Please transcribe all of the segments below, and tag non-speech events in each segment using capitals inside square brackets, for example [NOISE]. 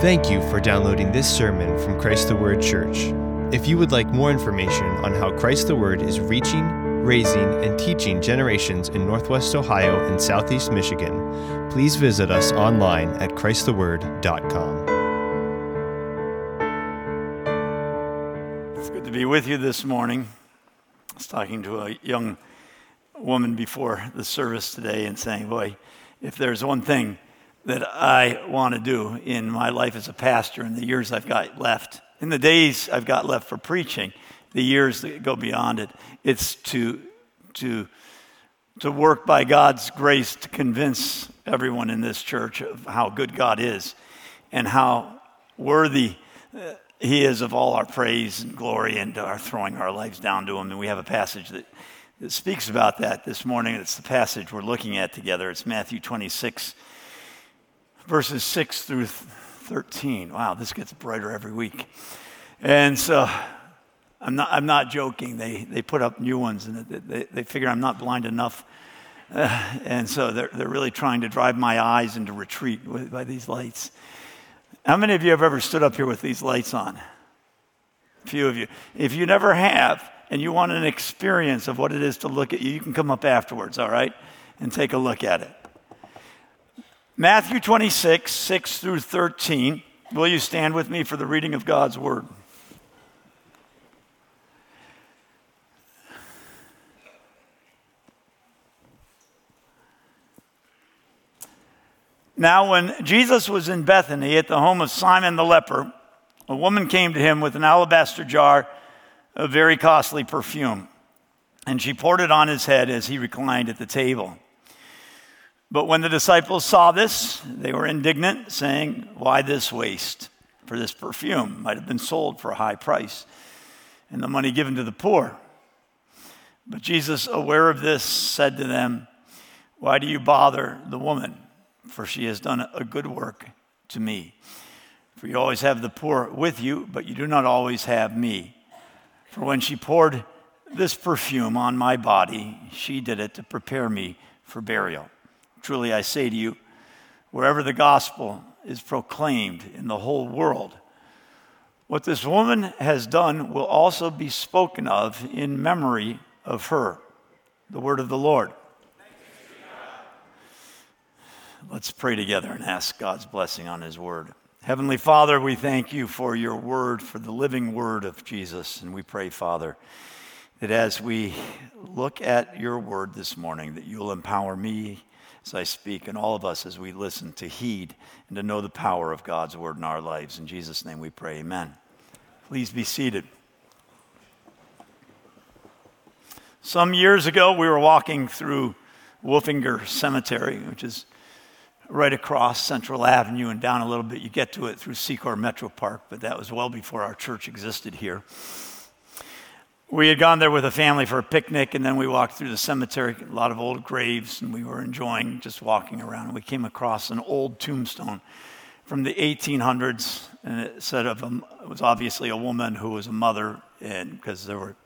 Thank you for downloading this sermon from Christ the Word Church. If you would like more information on how Christ the Word is reaching, raising, and teaching generations in Northwest Ohio and Southeast Michigan, please visit us online at ChristTheWord.com. It's good to be with you this morning. I was talking to a young woman before the service today and saying, Boy, if there's one thing that I want to do in my life as a pastor in the years I've got left, in the days I've got left for preaching, the years that go beyond it, it's to, to, to work by God's grace to convince everyone in this church of how good God is and how worthy uh, He is of all our praise and glory and our throwing our lives down to Him. And we have a passage that, that speaks about that this morning. It's the passage we're looking at together. It's Matthew 26 verses 6 through 13. Wow, this gets brighter every week. And so I'm not, I'm not joking. They, they put up new ones and they, they figure I'm not blind enough. Uh, and so they're, they're really trying to drive my eyes into retreat with, by these lights. How many of you have ever stood up here with these lights on? A few of you. If you never have, and you want an experience of what it is to look at you, you can come up afterwards, all right, and take a look at it. Matthew 26, 6 through 13. Will you stand with me for the reading of God's word? Now, when Jesus was in Bethany at the home of Simon the leper, a woman came to him with an alabaster jar of very costly perfume, and she poured it on his head as he reclined at the table. But when the disciples saw this, they were indignant, saying, Why this waste? For this perfume might have been sold for a high price and the money given to the poor. But Jesus, aware of this, said to them, Why do you bother the woman? For she has done a good work to me. For you always have the poor with you, but you do not always have me. For when she poured this perfume on my body, she did it to prepare me for burial. Truly, I say to you, wherever the gospel is proclaimed in the whole world, what this woman has done will also be spoken of in memory of her. The word of the Lord. Let's pray together and ask God's blessing on his word. Heavenly Father, we thank you for your word, for the living word of Jesus. And we pray, Father, that as we look at your word this morning, that you'll empower me as I speak, and all of us as we listen to heed and to know the power of God's word in our lives. In Jesus' name we pray, amen. Please be seated. Some years ago, we were walking through Wolfinger Cemetery, which is right across Central Avenue and down a little bit. You get to it through Secor Metro Park, but that was well before our church existed here we had gone there with a family for a picnic, and then we walked through the cemetery, a lot of old graves, and we were enjoying just walking around. We came across an old tombstone from the 1800s, and it said of a, it was obviously a woman who was a mother, and because there were,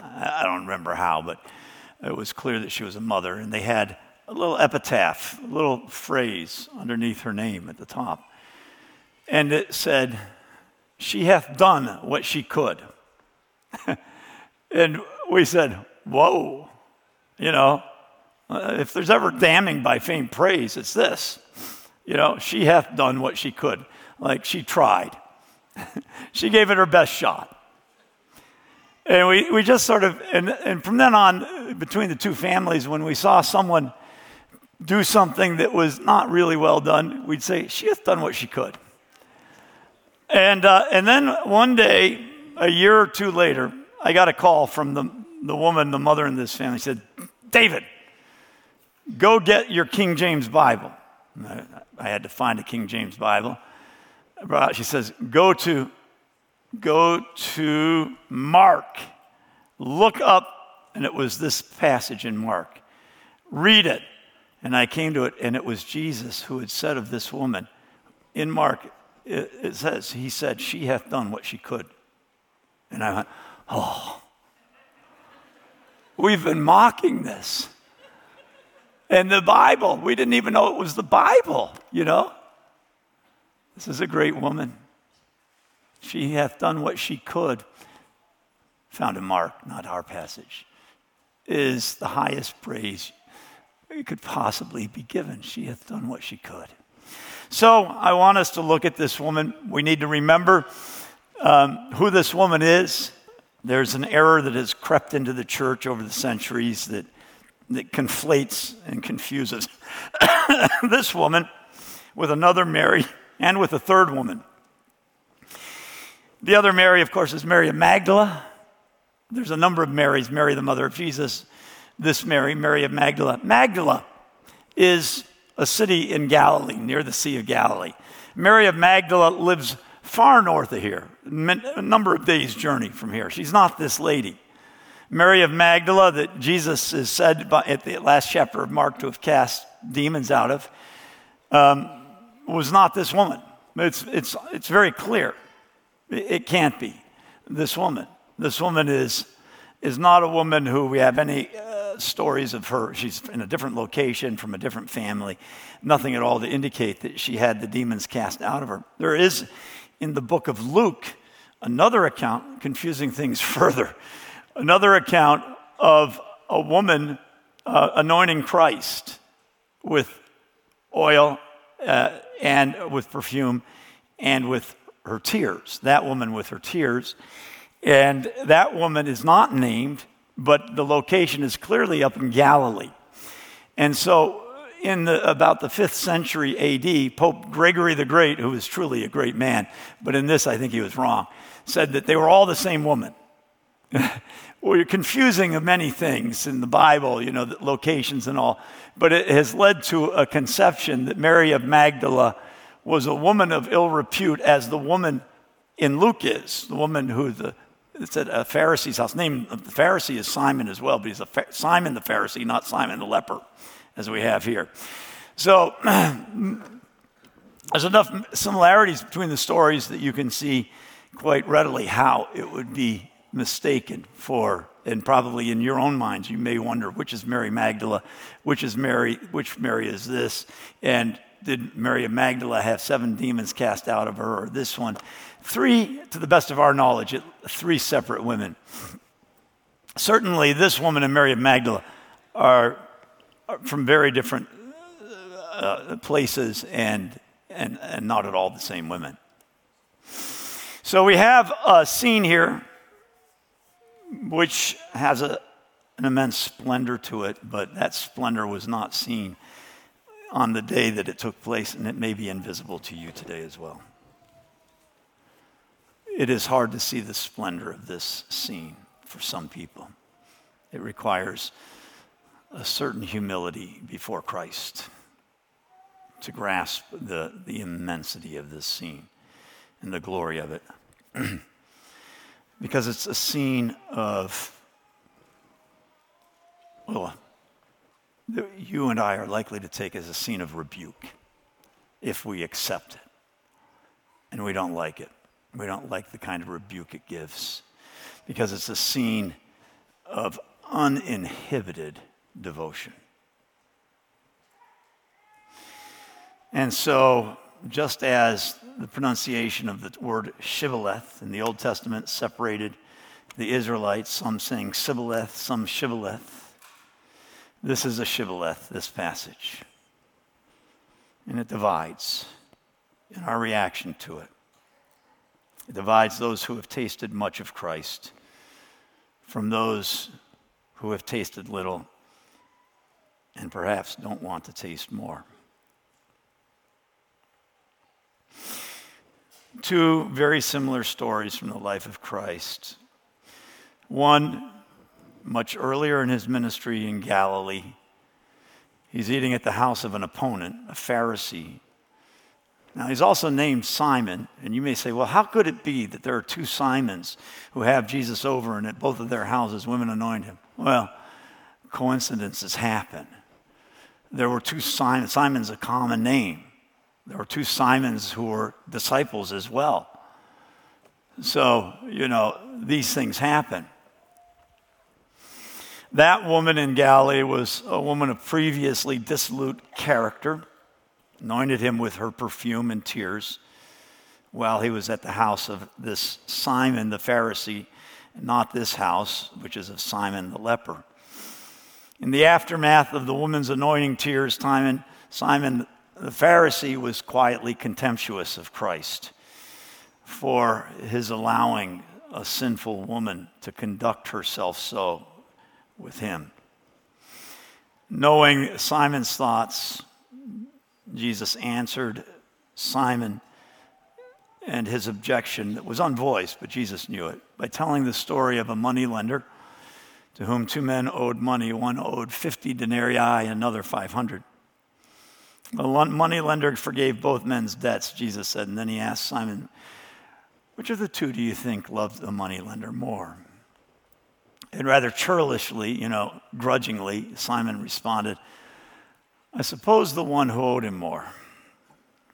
I don't remember how, but it was clear that she was a mother, and they had a little epitaph, a little phrase underneath her name at the top, and it said, "She hath done what she could." [LAUGHS] And we said, Whoa, you know, uh, if there's ever damning by faint praise, it's this. You know, she hath done what she could. Like she tried, [LAUGHS] she gave it her best shot. And we, we just sort of, and, and from then on, between the two families, when we saw someone do something that was not really well done, we'd say, She hath done what she could. And, uh, and then one day, a year or two later, I got a call from the, the woman, the mother in this family, said, David, go get your King James Bible. I, I had to find a King James Bible. She says, go to, go to Mark. Look up, and it was this passage in Mark. Read it. And I came to it, and it was Jesus who had said of this woman in Mark, it, it says, He said, She hath done what she could. And I went, Oh, we've been mocking this. And the Bible, we didn't even know it was the Bible, you know? This is a great woman. She hath done what she could, found in Mark, not our passage, is the highest praise it could possibly be given. She hath done what she could. So I want us to look at this woman. We need to remember um, who this woman is. There's an error that has crept into the church over the centuries that, that conflates and confuses [COUGHS] this woman with another Mary and with a third woman. The other Mary, of course, is Mary of Magdala. There's a number of Marys Mary, the mother of Jesus, this Mary, Mary of Magdala. Magdala is a city in Galilee, near the Sea of Galilee. Mary of Magdala lives far north of here, a number of days' journey from here. She's not this lady. Mary of Magdala, that Jesus is said by, at the last chapter of Mark to have cast demons out of, um, was not this woman. It's, it's, it's very clear. It, can't be this woman. This woman is, is not a woman who we have any uh, stories of her. She's in a different location from a different family. Nothing at all to indicate that she had the demons cast out of her. There is in the book of Luke another account, confusing things [LAUGHS] further, another account of a woman uh, anointing Christ with oil uh, and with perfume and with her tears. That woman with her tears. And that woman is not named, but the location is clearly up in Galilee. And so, in the, about the fifth century AD, Pope Gregory the Great, who was truly a great man, but in this I think he was wrong, said that they were all the same woman. [LAUGHS] well, you're confusing of many things in the Bible, you know, the locations and all, but it has led to a conception that Mary of Magdala was a woman of ill repute, as the woman in Luke is, the woman who the it's at a Pharisee's house. Name of the Pharisee is Simon as well, but he's a Simon the Pharisee, not Simon the leper, as we have here. So [CLEARS THROAT] there's enough similarities between the stories that you can see quite readily how it would be mistaken for, and probably in your own minds, you may wonder which is Mary Magdala, which is Mary, which Mary is this, and did Mary of Magdala have seven demons cast out of her, or this one? Three, to the best of our knowledge, three separate women. Certainly, this woman and Mary of Magdala are, are from very different uh, places and, and, and not at all the same women. So we have a scene here which has a, an immense splendor to it, but that splendor was not seen on the day that it took place, and it may be invisible to you today as well. It is hard to see the splendor of this scene for some people. It requires a certain humility before Christ to grasp the, the immensity of this scene and the glory of it. [CLEARS THROAT] because it's a scene of, well, you and I are likely to take as a scene of rebuke if we accept it and we don't like it. We don't like the kind of rebuke it gives because it's a scene of uninhibited devotion. And so, just as the pronunciation of the word shibboleth in the Old Testament separated the Israelites, some saying sibboleth, some shibboleth, this is a shibboleth, this passage. And it divides in our reaction to it. It divides those who have tasted much of Christ from those who have tasted little and perhaps don't want to taste more. Two very similar stories from the life of Christ. One much earlier in his ministry in Galilee. He's eating at the house of an opponent, a Pharisee. Now, he's also named Simon, and you may say, well, how could it be that there are two Simons who have Jesus over and at both of their houses women anoint him? Well, coincidences happen. There were two Simons. Simon's a common name. There were two Simons who were disciples as well. So, you know, these things happen. That woman in Galilee was a woman of previously dissolute character, anointed him with her perfume and tears. while he was at the house of this Simon the Pharisee, not this house, which is of Simon the leper. In the aftermath of the woman's anointing tears, Simon, Simon the Pharisee was quietly contemptuous of Christ for his allowing a sinful woman to conduct herself so with him. Knowing Simon's thoughts, Jesus answered Simon and his objection that was unvoiced, but Jesus knew it, by telling the story of a money lender to whom two men owed money. One owed 50 denarii, another 500. The money lender forgave both men's debts, Jesus said, and then he asked Simon, Which of the two do you think loved the money lender more? And rather churlishly, you know, grudgingly, Simon responded, I suppose the one who owed him more.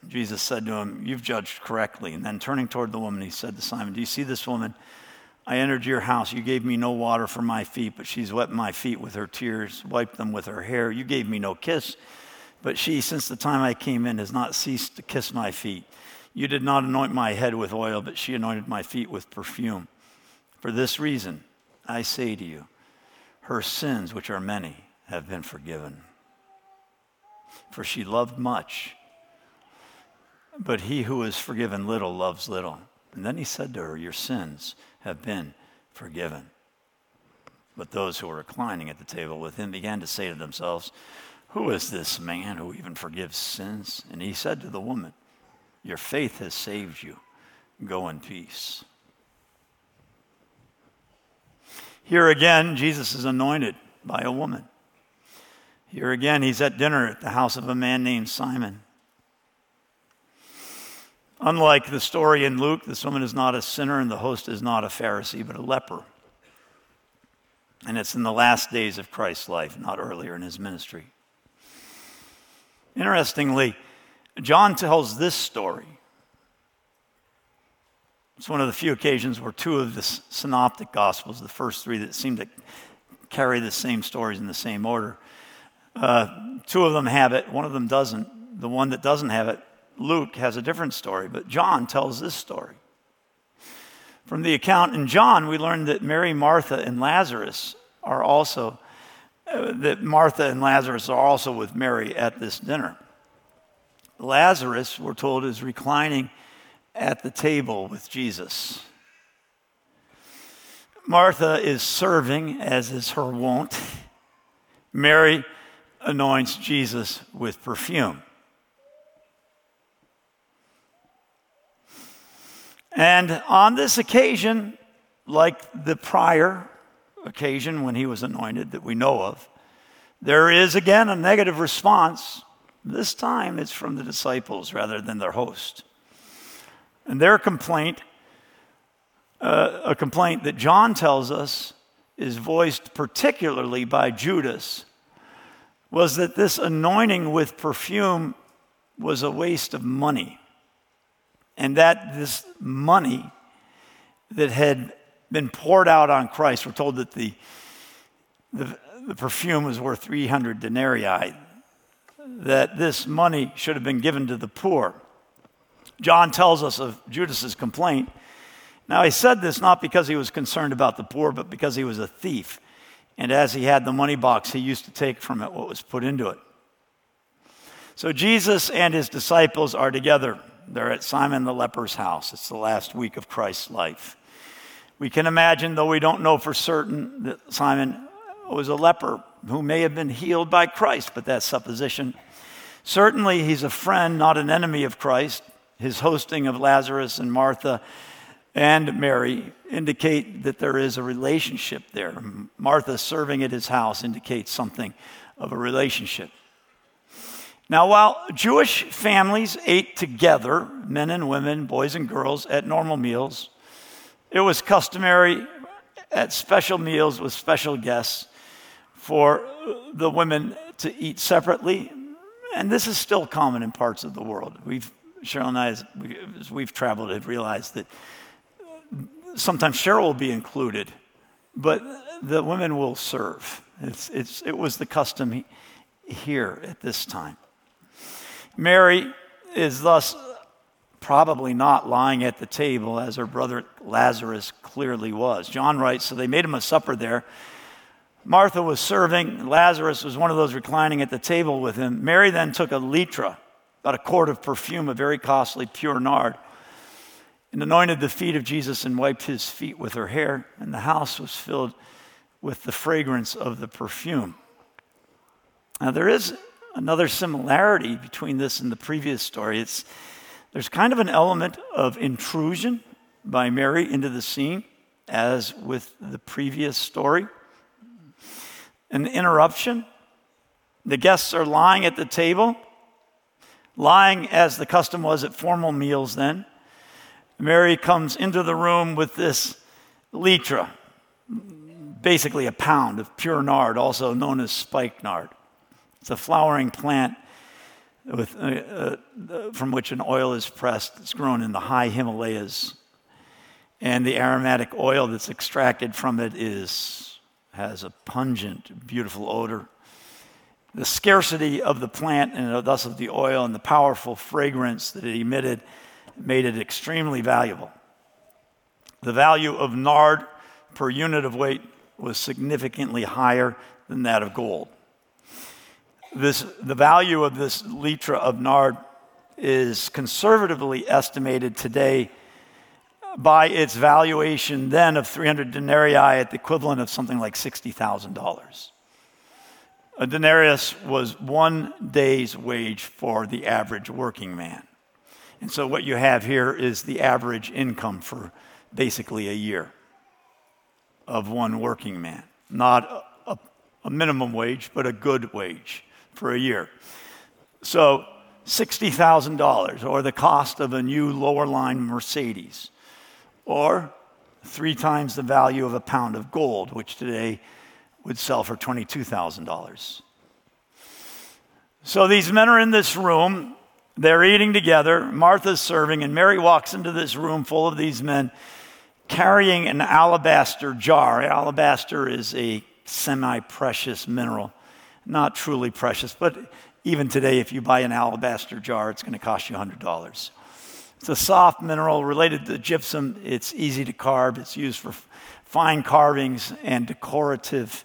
Jesus said to him, You've judged correctly. And then turning toward the woman, he said to Simon, Do you see this woman? I entered your house. You gave me no water for my feet, but she's wet my feet with her tears, wiped them with her hair. You gave me no kiss, but she, since the time I came in, has not ceased to kiss my feet. You did not anoint my head with oil, but she anointed my feet with perfume. For this reason, I say to you, her sins, which are many, have been forgiven. For she loved much, but he who is forgiven little loves little. And then he said to her, Your sins have been forgiven. But those who were reclining at the table with him began to say to themselves, Who is this man who even forgives sins? And he said to the woman, Your faith has saved you. Go in peace. Here again, Jesus is anointed by a woman. Here again, he's at dinner at the house of a man named Simon. Unlike the story in Luke, this woman is not a sinner and the host is not a Pharisee, but a leper. And it's in the last days of Christ's life, not earlier in his ministry. Interestingly, John tells this story. It's one of the few occasions where two of the synoptic gospels, the first three that seem to carry the same stories in the same order, uh, two of them have it, one of them doesn't. The one that doesn't have it Luke has a different story, but John tells this story. From the account in John, we learn that Mary, Martha, and Lazarus are also, uh, that Martha and Lazarus are also with Mary at this dinner. Lazarus, we're told, is reclining at the table with Jesus. Martha is serving, as is her wont. Mary anoints Jesus with perfume. And on this occasion, like the prior occasion when he was anointed that we know of, there is again a negative response. This time it's from the disciples rather than their host. And their complaint, uh, a complaint that John tells us is voiced particularly by Judas, was that this anointing with perfume was a waste of money and that this money that had been poured out on Christ, we're told that the, the, the perfume was worth 300 denarii, that this money should have been given to the poor. John tells us of Judas's complaint. Now, he said this not because he was concerned about the poor, but because he was a thief. And as he had the money box, he used to take from it what was put into it. So Jesus and his disciples are together they're at Simon the leper's house. It's the last week of Christ's life. We can imagine, though we don't know for certain, that Simon was a leper who may have been healed by Christ, but that's supposition. Certainly, he's a friend, not an enemy of Christ. His hosting of Lazarus and Martha and Mary indicate that there is a relationship there. Martha serving at his house indicates something of a relationship. Now, while Jewish families ate together, men and women, boys and girls, at normal meals, it was customary at special meals with special guests for the women to eat separately. And this is still common in parts of the world. We've, Cheryl and I, as we've traveled, have realized that sometimes Cheryl will be included, but the women will serve. It's, it's, it was the custom here at this time. Mary is thus probably not lying at the table as her brother Lazarus clearly was. John writes, So they made him a supper there. Martha was serving, Lazarus was one of those reclining at the table with him. Mary then took a litra, about a quart of perfume, a very costly pure nard, and anointed the feet of Jesus and wiped his feet with her hair, and the house was filled with the fragrance of the perfume. Now, there is another similarity between this and the previous story. It's, there's kind of an element of intrusion by Mary into the scene, as with the previous story. An interruption. The guests are lying at the table, lying as the custom was at formal meals then. Mary comes into the room with this litra, basically a pound of pure nard, also known as spikenard. It's a flowering plant with, uh, uh, from which an oil is pressed. It's grown in the high Himalayas. And the aromatic oil that's extracted from it is, has a pungent, beautiful odor. The scarcity of the plant and thus of the oil and the powerful fragrance that it emitted made it extremely valuable. The value of nard per unit of weight was significantly higher than that of gold. This, the value of this litra of nard is conservatively estimated today by its valuation then of 300 denarii at the equivalent of something like $60,000. A denarius was one day's wage for the average working man. And so what you have here is the average income for basically a year of one working man. Not a, a minimum wage, but a good wage for a year. So $60,000 or the cost of a new lower line Mercedes or three times the value of a pound of gold, which today would sell for $22,000. So these men are in this room, they're eating together, Martha's serving, and Mary walks into this room full of these men carrying an alabaster jar. Alabaster is a semi precious mineral not truly precious, but even today, if you buy an alabaster jar, it's going to cost you $100. It's a soft mineral related to gypsum. It's easy to carve. It's used for fine carvings and decorative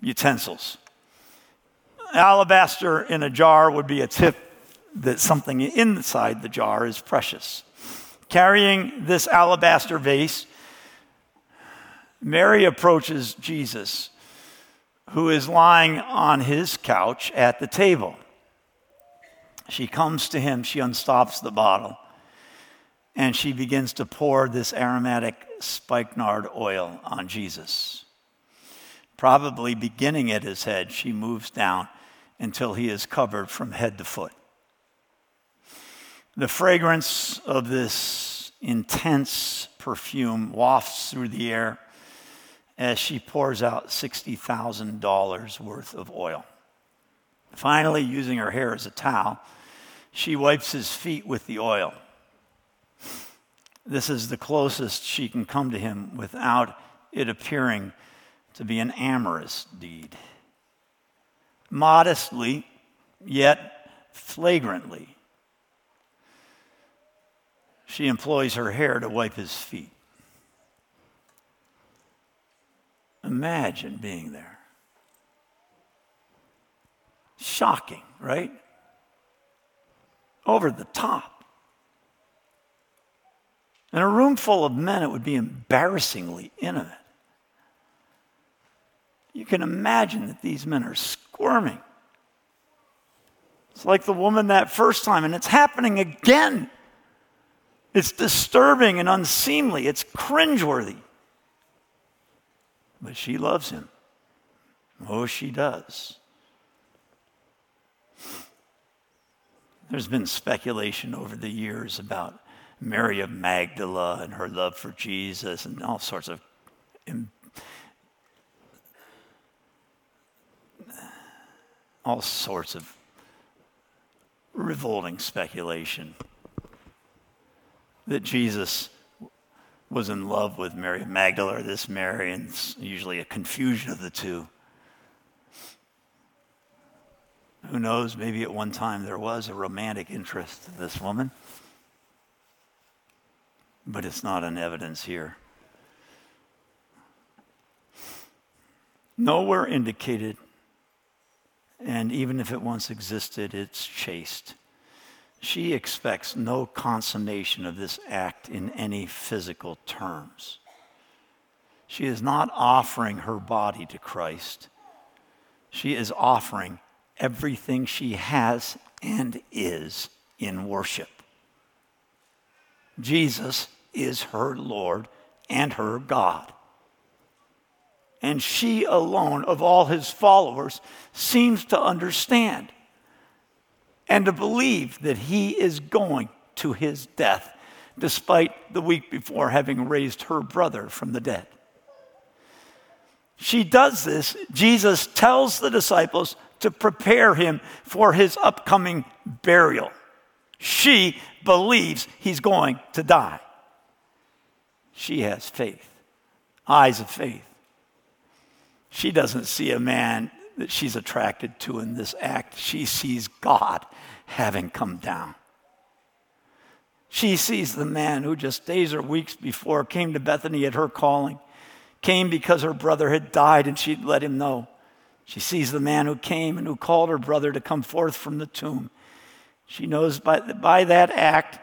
utensils. Alabaster in a jar would be a tip that something inside the jar is precious. Carrying this alabaster vase, Mary approaches Jesus who is lying on his couch at the table. She comes to him, she unstops the bottle, and she begins to pour this aromatic spikenard oil on Jesus. Probably beginning at his head, she moves down until he is covered from head to foot. The fragrance of this intense perfume wafts through the air as she pours out $60,000 worth of oil. Finally, using her hair as a towel, she wipes his feet with the oil. This is the closest she can come to him without it appearing to be an amorous deed. Modestly, yet flagrantly, she employs her hair to wipe his feet. Imagine being there. Shocking, right? Over the top. In a room full of men, it would be embarrassingly intimate. You can imagine that these men are squirming. It's like the woman that first time, and it's happening again. It's disturbing and unseemly. It's cringeworthy. But she loves him. Oh, she does. There's been speculation over the years about Mary of Magdala and her love for Jesus and all sorts of all sorts of revolting speculation that Jesus was in love with Mary Magdala or this Mary, and it's usually a confusion of the two. Who knows, maybe at one time there was a romantic interest in this woman. but it's not an evidence here. Nowhere indicated, and even if it once existed, it's chaste. She expects no consummation of this act in any physical terms. She is not offering her body to Christ. She is offering everything she has and is in worship. Jesus is her Lord and her God. And she alone, of all his followers, seems to understand and to believe that he is going to his death, despite the week before having raised her brother from the dead. She does this. Jesus tells the disciples to prepare him for his upcoming burial. She believes he's going to die. She has faith, eyes of faith. She doesn't see a man that she's attracted to in this act. She sees God having come down. She sees the man who just days or weeks before came to Bethany at her calling, came because her brother had died and she'd let him know. She sees the man who came and who called her brother to come forth from the tomb. She knows by, by that act,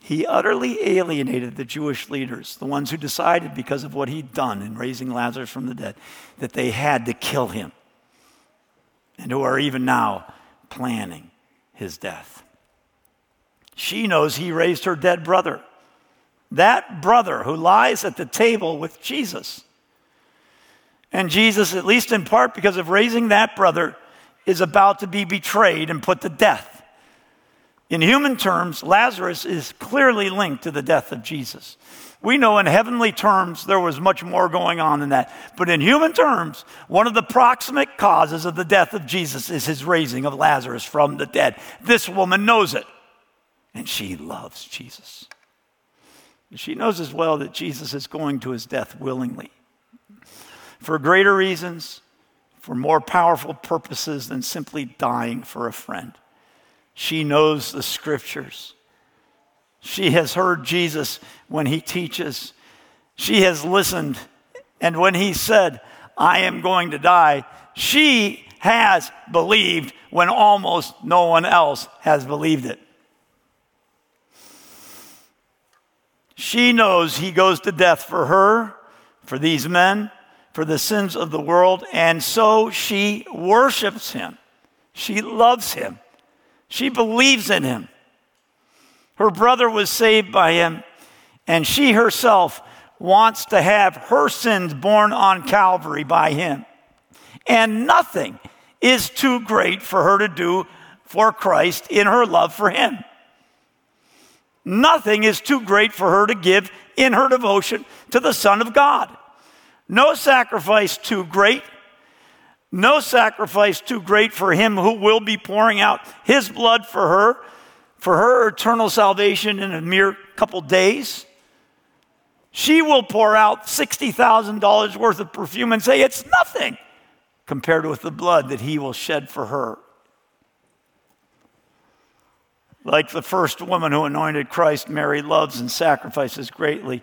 he utterly alienated the Jewish leaders, the ones who decided because of what he'd done in raising Lazarus from the dead, that they had to kill him, and who are even now planning his death. She knows he raised her dead brother, that brother who lies at the table with Jesus. And Jesus, at least in part because of raising that brother, is about to be betrayed and put to death. In human terms, Lazarus is clearly linked to the death of Jesus. We know in heavenly terms there was much more going on than that. But in human terms, one of the proximate causes of the death of Jesus is his raising of Lazarus from the dead. This woman knows it, and she loves Jesus. She knows as well that Jesus is going to his death willingly for greater reasons, for more powerful purposes than simply dying for a friend. She knows the scriptures. She has heard Jesus when he teaches. She has listened. And when he said, I am going to die, she has believed when almost no one else has believed it. She knows he goes to death for her, for these men, for the sins of the world, and so she worships him. She loves him. She believes in him. Her brother was saved by him, and she herself wants to have her sins borne on Calvary by him. And nothing is too great for her to do for Christ in her love for him. Nothing is too great for her to give in her devotion to the Son of God. No sacrifice too great, no sacrifice too great for him who will be pouring out his blood for her, for her eternal salvation in a mere couple days. She will pour out $60,000 worth of perfume and say it's nothing compared with the blood that he will shed for her. Like the first woman who anointed Christ, Mary loves and sacrifices greatly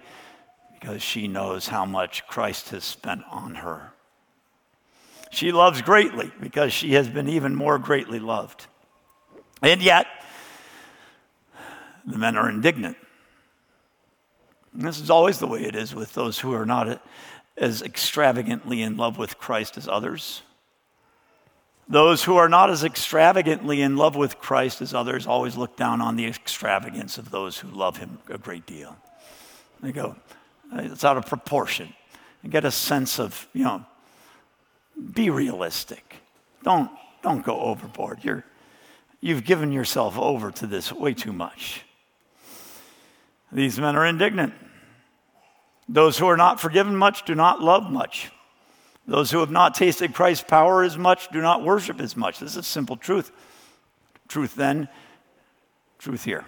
because she knows how much Christ has spent on her. She loves greatly because she has been even more greatly loved. And yet, the men are indignant. And this is always the way it is with those who are not as extravagantly in love with Christ as others. Those who are not as extravagantly in love with Christ as others always look down on the extravagance of those who love him a great deal. They go, it's out of proportion. And get a sense of, you know, be realistic. Don't, don't go overboard. You're, you've given yourself over to this way too much. These men are indignant. Those who are not forgiven much do not love much. Those who have not tasted Christ's power as much do not worship as much. This is simple truth. Truth then, truth here.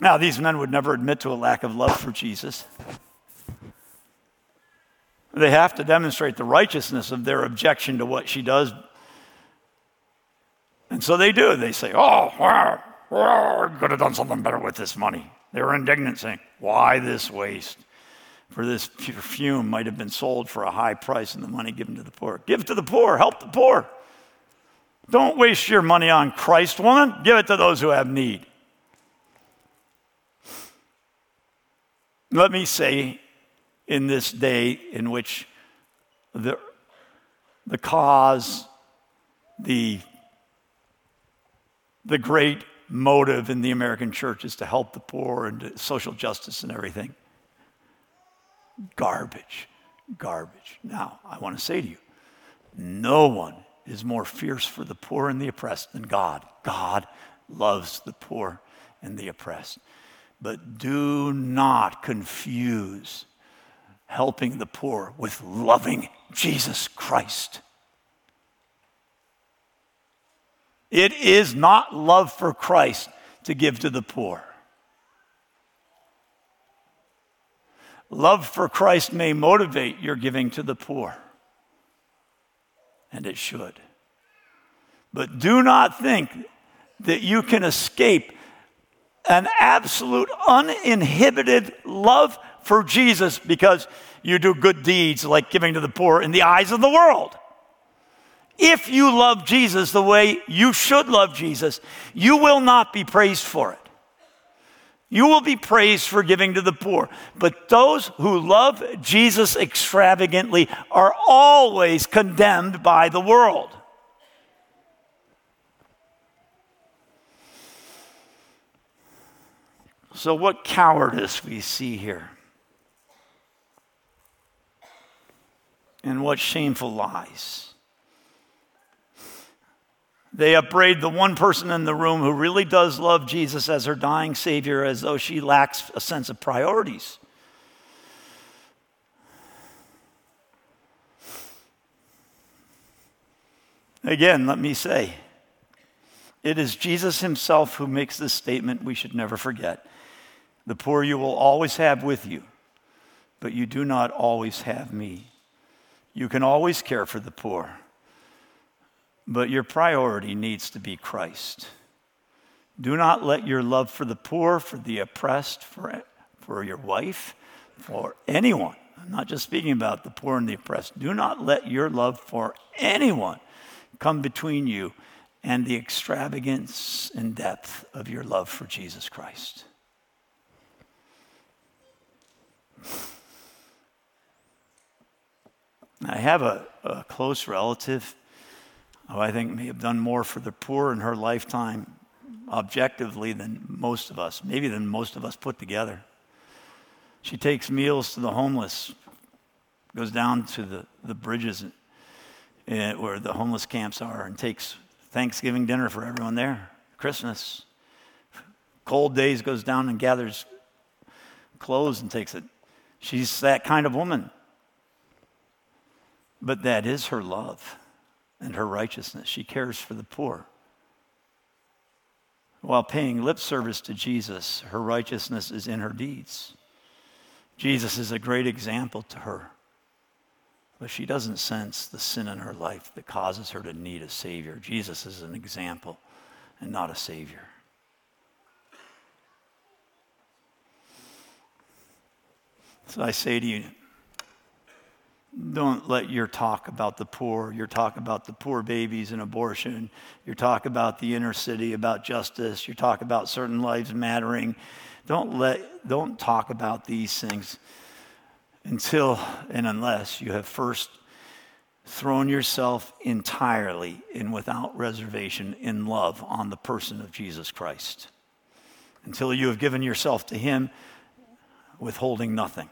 Now, these men would never admit to a lack of love for Jesus. They have to demonstrate the righteousness of their objection to what she does. And so they do. They say, Oh, could have done something better with this money. They were indignant, saying, Why this waste? For this perfume might have been sold for a high price and the money given to the poor. Give to the poor, help the poor. Don't waste your money on Christ, woman. Give it to those who have need. Let me say, in this day in which the, the cause, the, the great motive in the American church is to help the poor and social justice and everything. Garbage, garbage. Now, I want to say to you, no one is more fierce for the poor and the oppressed than God. God loves the poor and the oppressed. But do not confuse helping the poor with loving Jesus Christ. It is not love for Christ to give to the poor. Love for Christ may motivate your giving to the poor, and it should. But do not think that you can escape an absolute uninhibited love for Jesus because you do good deeds like giving to the poor in the eyes of the world. If you love Jesus the way you should love Jesus, you will not be praised for it. You will be praised for giving to the poor. But those who love Jesus extravagantly are always condemned by the world. So, what cowardice we see here. And what shameful lies. They upbraid the one person in the room who really does love Jesus as her dying Savior as though she lacks a sense of priorities. Again, let me say, it is Jesus himself who makes this statement we should never forget. The poor you will always have with you, but you do not always have me. You can always care for the poor, but your priority needs to be Christ. Do not let your love for the poor, for the oppressed, for, for your wife, for anyone, I'm not just speaking about the poor and the oppressed, do not let your love for anyone come between you and the extravagance and depth of your love for Jesus Christ. I have a, a close relative who I think may have done more for the poor in her lifetime objectively than most of us, maybe than most of us put together. She takes meals to the homeless, goes down to the, the bridges eh, where the homeless camps are, and takes Thanksgiving dinner for everyone there, Christmas. Cold days, goes down and gathers clothes and takes it. She's that kind of woman. But that is her love and her righteousness. She cares for the poor. While paying lip service to Jesus, her righteousness is in her deeds. Jesus is a great example to her. But she doesn't sense the sin in her life that causes her to need a Savior. Jesus is an example and not a Savior. So I say to you, don't let your talk about the poor, your talk about the poor babies and abortion, your talk about the inner city, about justice, your talk about certain lives mattering, don't let don't talk about these things until and unless you have first thrown yourself entirely and without reservation in love on the person of Jesus Christ. Until you have given yourself to him withholding nothing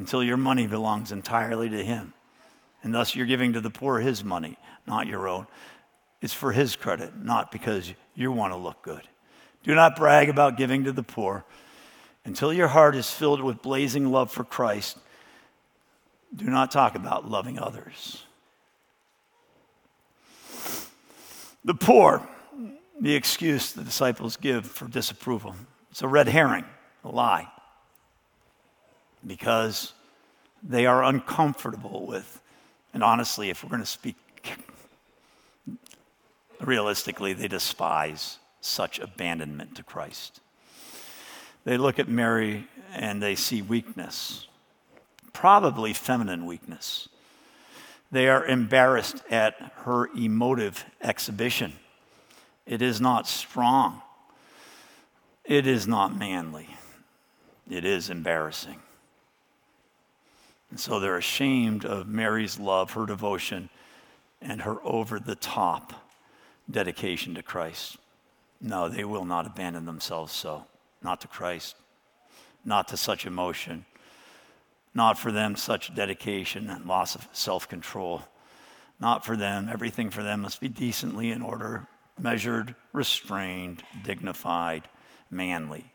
until your money belongs entirely to Him. And thus you're giving to the poor His money, not your own. It's for His credit, not because you want to look good. Do not brag about giving to the poor. Until your heart is filled with blazing love for Christ, do not talk about loving others. The poor, the excuse the disciples give for disapproval. It's a red herring, a lie because they are uncomfortable with, and honestly, if we're going to speak realistically, they despise such abandonment to Christ. They look at Mary and they see weakness, probably feminine weakness. They are embarrassed at her emotive exhibition. It is not strong. It is not manly. It is embarrassing. And so they're ashamed of Mary's love, her devotion, and her over the top dedication to Christ. No, they will not abandon themselves so. Not to Christ, not to such emotion, not for them such dedication and loss of self control. Not for them. Everything for them must be decently in order, measured, restrained, dignified, manly.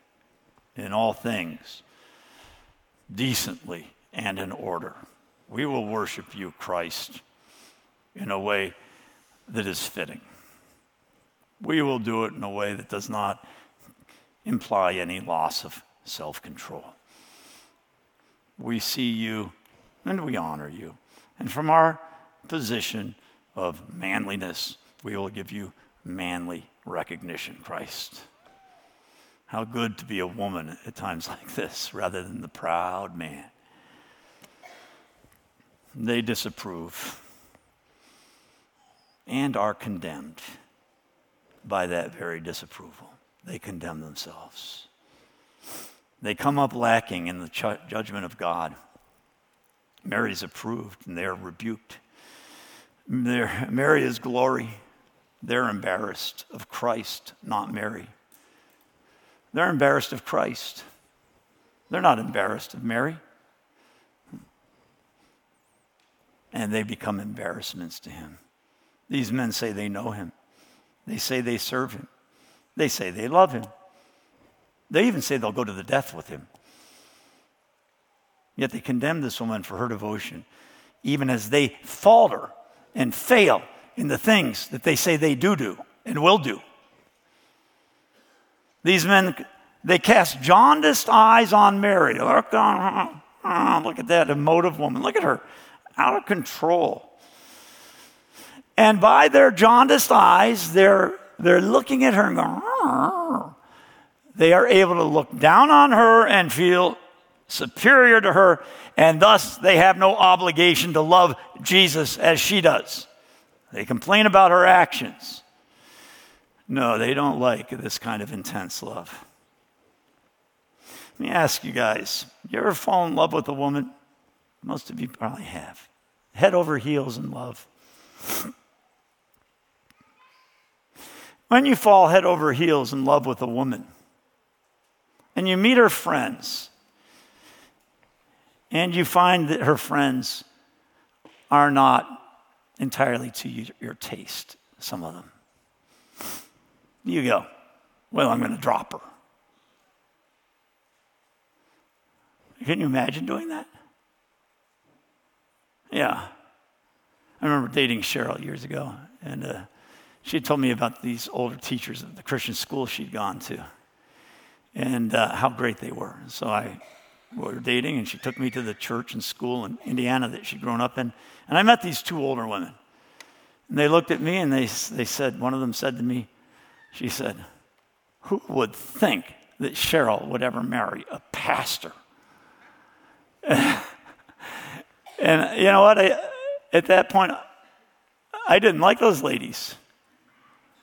In all things, decently and in order. We will worship you, Christ, in a way that is fitting. We will do it in a way that does not imply any loss of self control. We see you and we honor you. And from our position of manliness, we will give you manly recognition, Christ. How good to be a woman at times [LAUGHS] like this rather than the proud man. They disapprove and are condemned by that very disapproval. They condemn themselves. They come up lacking in the judgment of God. Mary's approved and they're rebuked. They're, Mary is glory. They're embarrassed of Christ, not Mary. They're embarrassed of Christ. They're not embarrassed of Mary. And they become embarrassments to him. These men say they know him. They say they serve him. They say they love him. They even say they'll go to the death with him. Yet they condemn this woman for her devotion, even as they falter and fail in the things that they say they do do and will do. These men, they cast jaundiced eyes on Mary. Look, on, uh, look at that emotive woman. Look at her, out of control. And by their jaundiced eyes, they're, they're looking at her and going, they are able to look down on her and feel superior to her, and thus they have no obligation to love Jesus as she does. They complain about her actions. No, they don't like this kind of intense love. Let me ask you guys you ever fall in love with a woman? Most of you probably have. Head over heels in love. When you fall head over heels in love with a woman and you meet her friends and you find that her friends are not entirely to your taste, some of them, you go, Well, I'm going to drop her. Can you imagine doing that? Yeah. I remember dating Cheryl years ago, and uh, she told me about these older teachers at the Christian school she'd gone to and uh, how great they were. So I we were dating, and she took me to the church and school in Indiana that she'd grown up in. And I met these two older women. And they looked at me and they, they said, one of them said to me, she said, Who would think that Cheryl would ever marry a pastor? [LAUGHS] and you know what? I, at that point, I didn't like those ladies.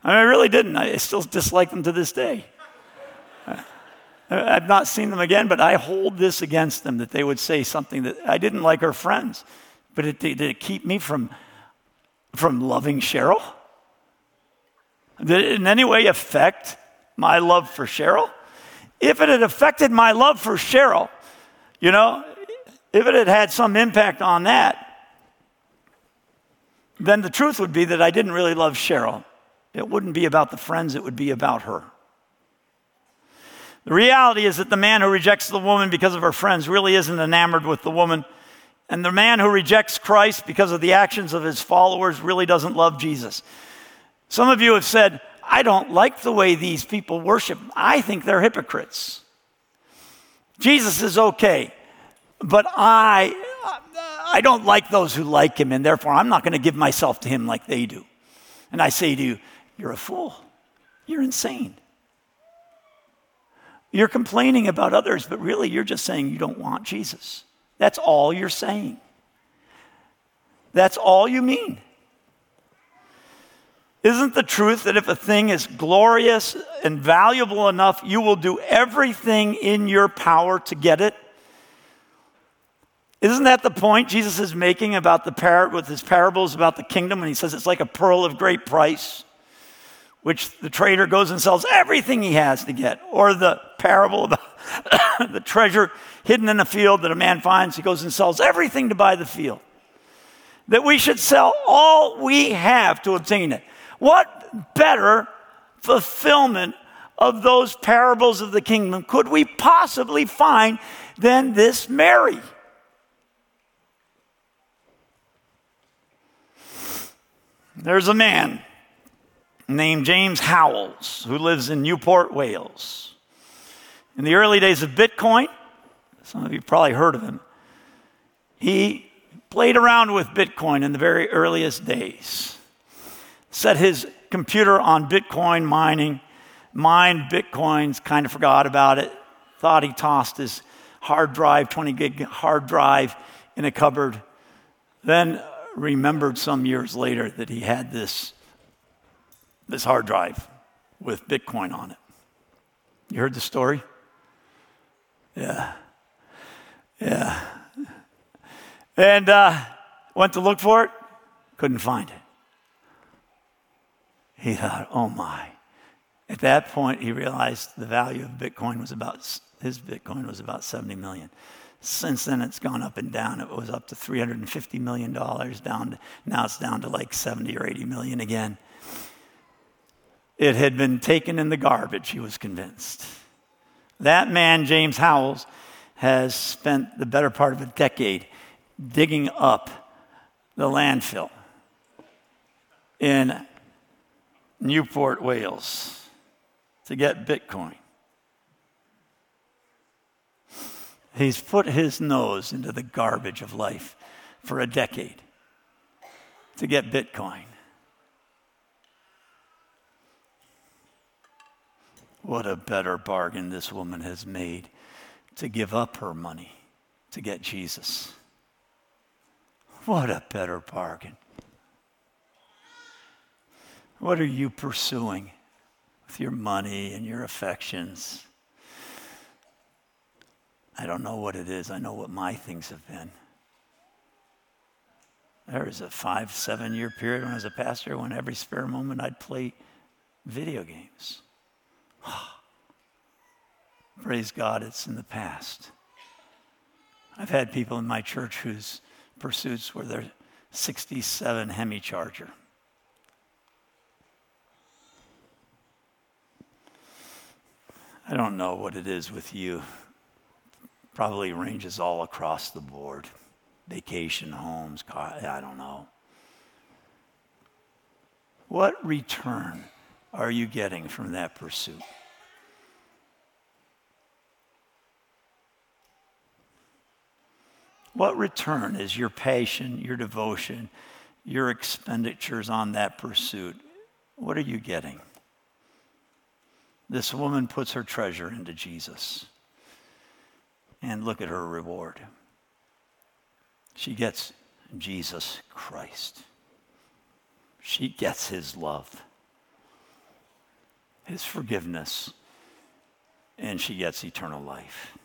I, mean, I really didn't. I still dislike them to this day. I've not seen them again, but I hold this against them that they would say something that I didn't like her friends. But it, did it keep me from, from loving Cheryl? Did it in any way affect my love for Cheryl? If it had affected my love for Cheryl, you know, if it had had some impact on that, then the truth would be that I didn't really love Cheryl. It wouldn't be about the friends, it would be about her. The reality is that the man who rejects the woman because of her friends really isn't enamored with the woman. And the man who rejects Christ because of the actions of his followers really doesn't love Jesus. Some of you have said, I don't like the way these people worship. I think they're hypocrites. Jesus is okay, but I, I don't like those who like him, and therefore I'm not going to give myself to him like they do. And I say to you, you're a fool. You're insane. You're complaining about others, but really you're just saying you don't want Jesus. That's all you're saying. That's all you mean. Isn't the truth that if a thing is glorious and valuable enough, you will do everything in your power to get it? Isn't that the point Jesus is making about the par- with his parables about the kingdom when he says it's like a pearl of great price, which the trader goes and sells everything he has to get, or the parable about [COUGHS] the treasure hidden in a field that a man finds, he goes and sells everything to buy the field. That we should sell all we have to obtain it. What better fulfillment of those parables of the kingdom could we possibly find than this Mary? There's a man named James Howells who lives in Newport, Wales. In the early days of Bitcoin, some of you probably heard of him, he played around with Bitcoin in the very earliest days. Set his computer on Bitcoin mining, mined Bitcoins, kind of forgot about it, thought he tossed his hard drive, 20 gig hard drive, in a cupboard. Then remembered some years later that he had this, this hard drive with Bitcoin on it. You heard the story? Yeah. Yeah. And uh, went to look for it, couldn't find it. He thought, oh my. At that point, he realized the value of Bitcoin was about, his Bitcoin was about 70 million. Since then, it's gone up and down. It was up to $350 million, down to, now it's down to like 70 or 80 million again. It had been taken in the garbage, he was convinced. That man, James Howells, has spent the better part of a decade digging up the landfill in Newport, Wales, to get Bitcoin. He's put his nose into the garbage of life for a decade to get Bitcoin. What a better bargain this woman has made to give up her money to get Jesus. What a better bargain. What are you pursuing with your money and your affections? I don't know what it is. I know what my things have been. There was a five, seven year period when I was a pastor when every spare moment I'd play video games. [SIGHS] Praise God, it's in the past. I've had people in my church whose pursuits were their 67 Hemi Charger. I don't know what it is with you probably ranges all across the board vacation homes, I don't know. What return are you getting from that pursuit? What return is your passion, your devotion, your expenditures on that pursuit? What are you getting? This woman puts her treasure into Jesus. And look at her reward. She gets Jesus Christ. She gets his love, his forgiveness, and she gets eternal life.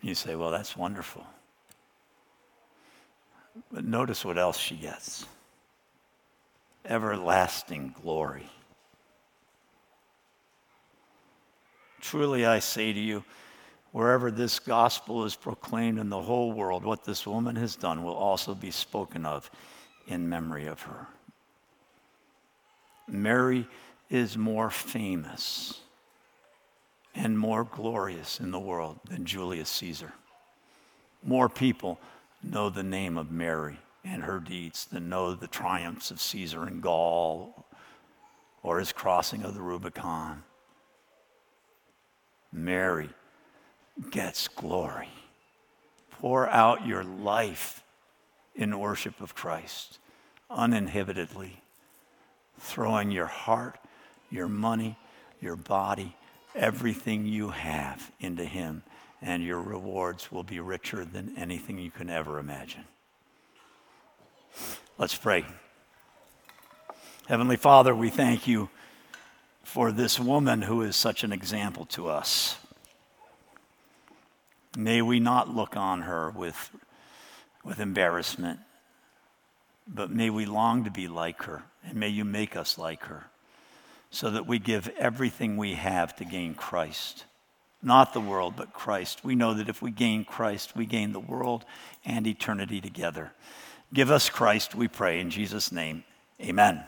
You say, well, that's wonderful. But notice what else she gets everlasting glory. Truly I say to you, wherever this gospel is proclaimed in the whole world, what this woman has done will also be spoken of in memory of her. Mary is more famous and more glorious in the world than Julius Caesar. More people know the name of Mary and her deeds than know the triumphs of Caesar in Gaul or his crossing of the Rubicon. Mary gets glory. Pour out your life in worship of Christ uninhibitedly, throwing your heart, your money, your body, everything you have into Him, and your rewards will be richer than anything you can ever imagine. Let's pray. Heavenly Father, we thank you for this woman who is such an example to us. May we not look on her with, with embarrassment, but may we long to be like her, and may you make us like her, so that we give everything we have to gain Christ. Not the world, but Christ. We know that if we gain Christ, we gain the world and eternity together. Give us Christ, we pray, in Jesus' name. Amen.